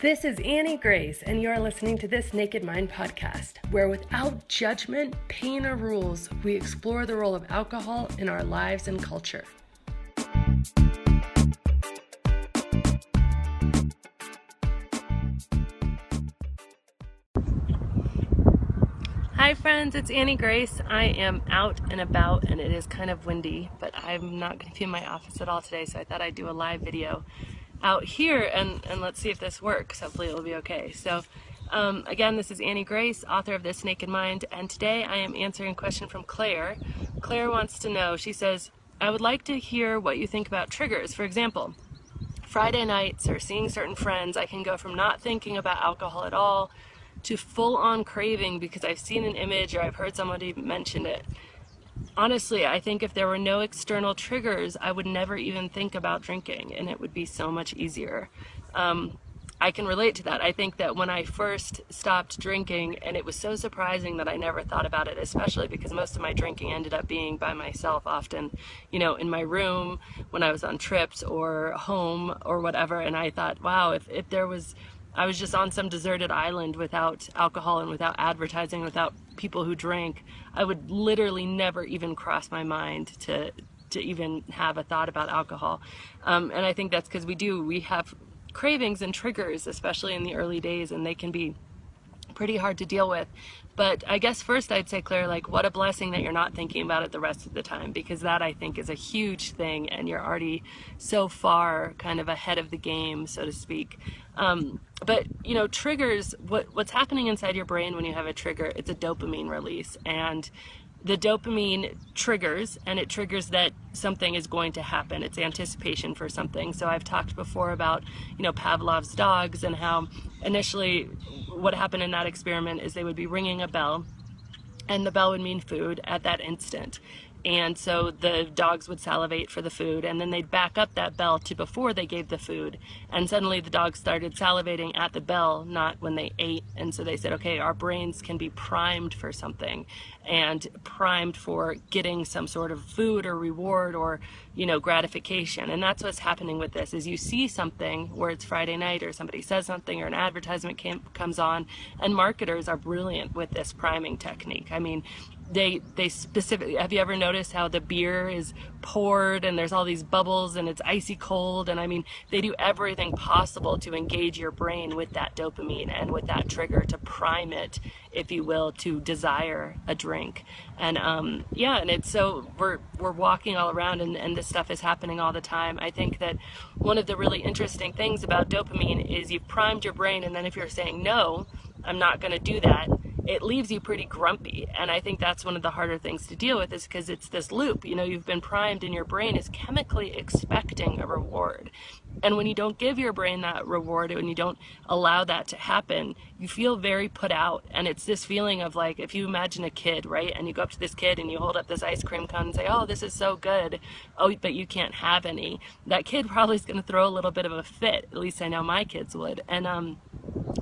This is Annie Grace, and you are listening to this Naked Mind podcast, where without judgment, pain, or rules, we explore the role of alcohol in our lives and culture. Hi, friends, it's Annie Grace. I am out and about, and it is kind of windy, but I'm not going to be in my office at all today, so I thought I'd do a live video out here and, and let's see if this works. Hopefully it'll be okay. So um, again, this is Annie Grace, author of This Naked Mind, and today I am answering a question from Claire. Claire wants to know, she says, I would like to hear what you think about triggers. For example, Friday nights or seeing certain friends, I can go from not thinking about alcohol at all to full on craving because I've seen an image or I've heard somebody mention it honestly, I think if there were no external triggers, I would never even think about drinking and it would be so much easier. Um, I can relate to that. I think that when I first stopped drinking, and it was so surprising that I never thought about it, especially because most of my drinking ended up being by myself, often, you know, in my room when I was on trips or home or whatever. And I thought, wow, if, if there was I was just on some deserted island without alcohol and without advertising, without people who drank. I would literally never even cross my mind to to even have a thought about alcohol. Um, and I think that's because we do. We have cravings and triggers, especially in the early days, and they can be pretty hard to deal with. But I guess first I'd say, Claire, like, what a blessing that you're not thinking about it the rest of the time, because that I think is a huge thing, and you're already so far kind of ahead of the game, so to speak. Um, but you know, triggers. What what's happening inside your brain when you have a trigger? It's a dopamine release, and the dopamine triggers and it triggers that something is going to happen it's anticipation for something so i've talked before about you know pavlov's dogs and how initially what happened in that experiment is they would be ringing a bell and the bell would mean food at that instant and so the dogs would salivate for the food and then they'd back up that bell to before they gave the food. And suddenly the dogs started salivating at the bell not when they ate. And so they said okay our brains can be primed for something and primed for getting some sort of food or reward or you know gratification. And that's what's happening with this is you see something where it's friday night or somebody says something or an advertisement came, comes on and marketers are brilliant with this priming technique. I mean they they specifically have you ever noticed how the beer is poured and there's all these bubbles and it's icy cold? And i mean they do everything possible to engage your brain with that dopamine and with that trigger to prime it if you will to desire a drink. And um, yeah and it's so we're we're walking all around and, and this stuff is happening all the time. I think that one of the really interesting things about dopamine is you've primed your brain and then if you're saying no i'm not going to do that it leaves you pretty grumpy. And I think that's one of the harder things to deal with is because it's this loop. You know, you've been primed and your brain is chemically expecting a reward. And when you don't give your brain that reward, when you don't allow that to happen, you feel very put out. And it's this feeling of like, if you imagine a kid, right? And you go up to this kid and you hold up this ice cream cone and say, oh, this is so good. Oh, but you can't have any. That kid probably is going to throw a little bit of a fit. At least I know my kids would. And, um,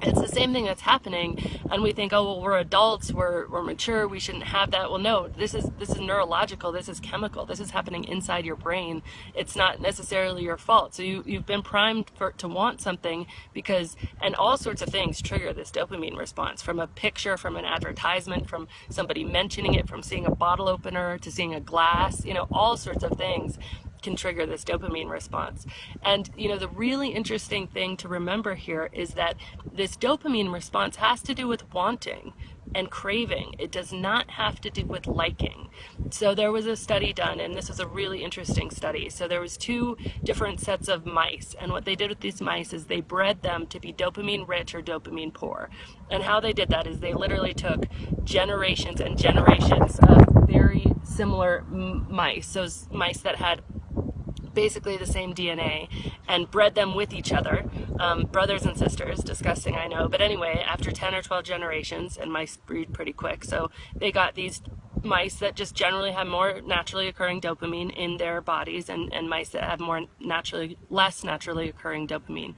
it's the same thing that's happening and we think oh well we're adults we're, we're mature we shouldn't have that. Well no this is this is neurological this is chemical this is happening inside your brain. It's not necessarily your fault. So you, you've been primed for to want something because and all sorts of things trigger this dopamine response from a picture from an advertisement from somebody mentioning it from seeing a bottle opener to seeing a glass you know all sorts of things can trigger this dopamine response. And, you know, the really interesting thing to remember here is that this dopamine response has to do with wanting and craving. It does not have to do with liking. So there was a study done and this was a really interesting study. So there was two different sets of mice and what they did with these mice is they bred them to be dopamine rich or dopamine poor. And how they did that is they literally took generations and generations of very similar mice. So mice that had basically the same DNA and bred them with each other, um, brothers and sisters. Disgusting, I know. But anyway, after 10 or 12 generations, and mice breed pretty quick, so they got these mice that just generally have more naturally occurring dopamine in their bodies and, and mice that have more naturally less naturally occurring dopamine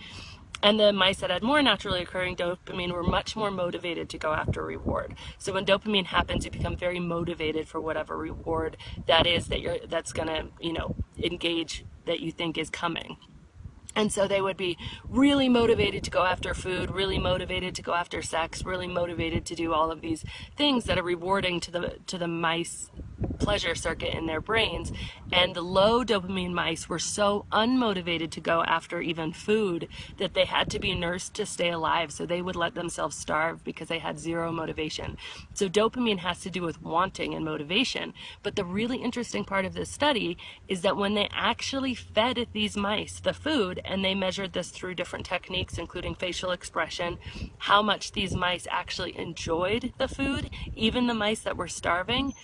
and the mice that had more naturally occurring dopamine were much more motivated to go after reward. So when dopamine happens, you become very motivated for whatever reward that is that you're that's gonna you know engage that you think is coming. And so they would be really motivated to go after food, really motivated to go after sex, really motivated to do all of these things that are rewarding to the to the mice pleasure circuit in their brains. And the low dopamine mice were so unmotivated to go after even food that they had to be nursed to stay alive. So they would let themselves starve because they had zero motivation. So dopamine has to do with wanting and motivation. But the really interesting part of this study is that when they actually fed these mice the food, and they measured this through different techniques, including facial expression, how much these mice actually enjoyed the food, even the mice that were starving,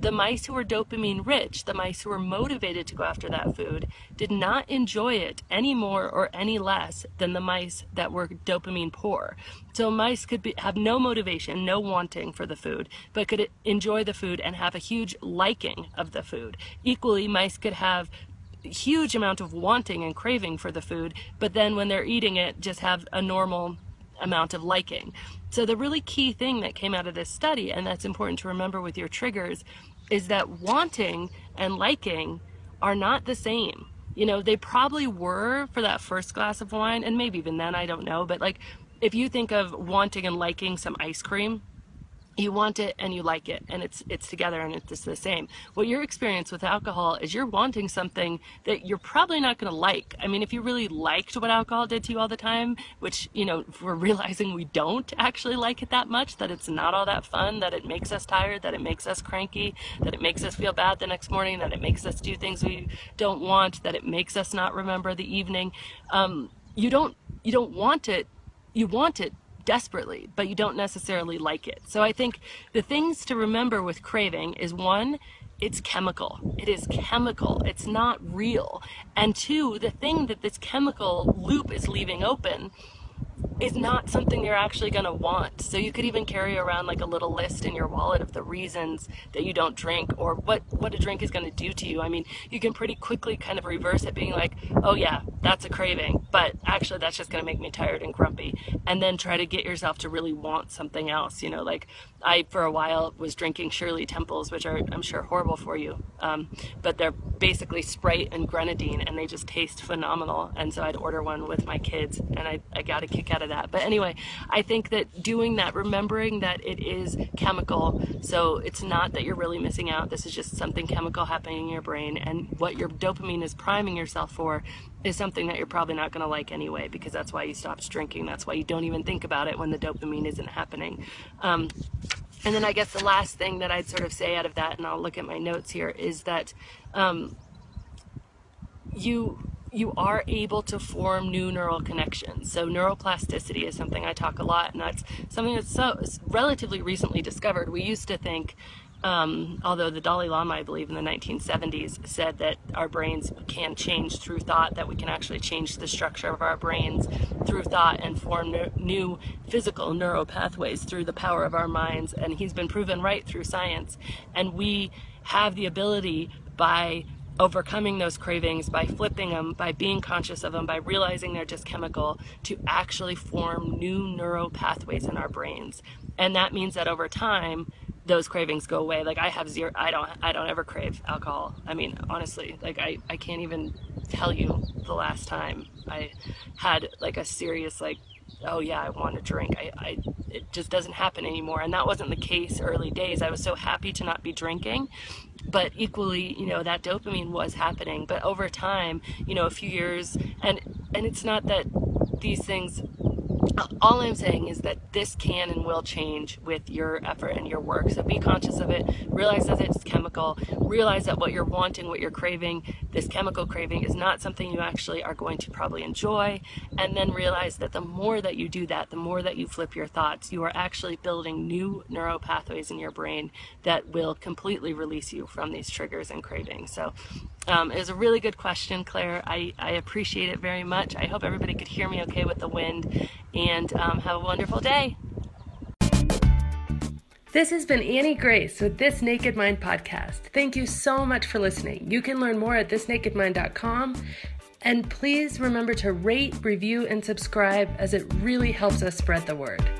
the mice who were dopamine rich, the mice who were motivated to go after that food, did not enjoy it any more or any less than the mice that were dopamine poor. So mice could be, have no motivation, no wanting for the food, but could enjoy the food and have a huge liking of the food. Equally, mice could have huge amount of wanting and craving for the food, but then when they're eating it, just have a normal amount of liking. So the really key thing that came out of this study, and that's important to remember with your triggers, is that wanting and liking are not the same. You know, they probably were for that first glass of wine, and maybe even then, I don't know. But like, if you think of wanting and liking some ice cream, you want it and you like it and it's it's together and it's the same. What your experience with alcohol is you're wanting something that you're probably not going to like. I mean if you really liked what alcohol did to you all the time which you know we're realizing we don't actually like it that much that it's not all that fun that it makes us tired that it makes us cranky that it makes us feel bad the next morning that it makes us do things we don't want that it makes us not remember the evening. Um, you don't you don't want it you want it desperately, but you don't necessarily like it. So I think the things to remember with craving is one, it's chemical. It is chemical. It's not real. And two, the thing that this chemical loop is leaving open is not something you're actually going to want. So you could even carry around like a little list in your wallet of the reasons that you don't drink or what what a drink is going to do to you. I mean, you can pretty quickly kind of reverse it being like, "Oh yeah, that's a craving, but actually that's just going to make me tired and grumpy." And then try to get yourself to really want something else, you know, like I for a while was drinking Shirley Temples, which are I'm sure horrible for you. Um, but they're basically Sprite and grenadine and they just taste phenomenal. And so I'd order one with my kids and I I got a kick out of that. But anyway, I think that doing that, remembering that it is chemical, so it's not that you're really missing out. This is just something chemical happening in your brain, and what your dopamine is priming yourself for is something that you're probably not going to like anyway, because that's why you stopped drinking. That's why you don't even think about it when the dopamine isn't happening. Um, and then I guess the last thing that I'd sort of say out of that, and I'll look at my notes here, is that um, you you are able to form new neural connections. So neuroplasticity is something I talk a lot, and that's something that's so relatively recently discovered. We used to think, um, although the Dalai Lama, I believe, in the 1970s, said that our brains can change through thought, that we can actually change the structure of our brains through thought and form new physical neural pathways through the power of our minds. And he's been proven right through science. And we have the ability by overcoming those cravings by flipping them, by being conscious of them, by realizing they're just chemical, to actually form new neural pathways in our brains. And that means that over time, those cravings go away. Like I have zero, I don't, I don't ever crave alcohol. I mean, honestly, like I, I can't even tell you the last time I had like a serious like oh yeah, I want to drink. I, I, it just doesn't happen anymore. And that wasn't the case early days. I was so happy to not be drinking. But equally, you know, that dopamine was happening. But over time, you know, a few years, and and it's not that these things all I'm saying is that this can and will change with your effort and your work. So be conscious of it. Realize that it's chemical. Realize that what you're wanting, what you're craving, this chemical craving is not something you actually are going to probably enjoy. And then realize that the more that you do that, the more that you flip your thoughts, you are actually building new neural pathways in your brain that will completely release you from these triggers and cravings. So um, it was a really good question, Claire. I, I appreciate it very much. I hope everybody could hear me okay with the wind and um, have a wonderful day. This has been Annie Grace with This Naked Mind podcast. Thank you so much for listening. You can learn more at thisnakedmind.com. And please remember to rate, review, and subscribe as it really helps us spread the word.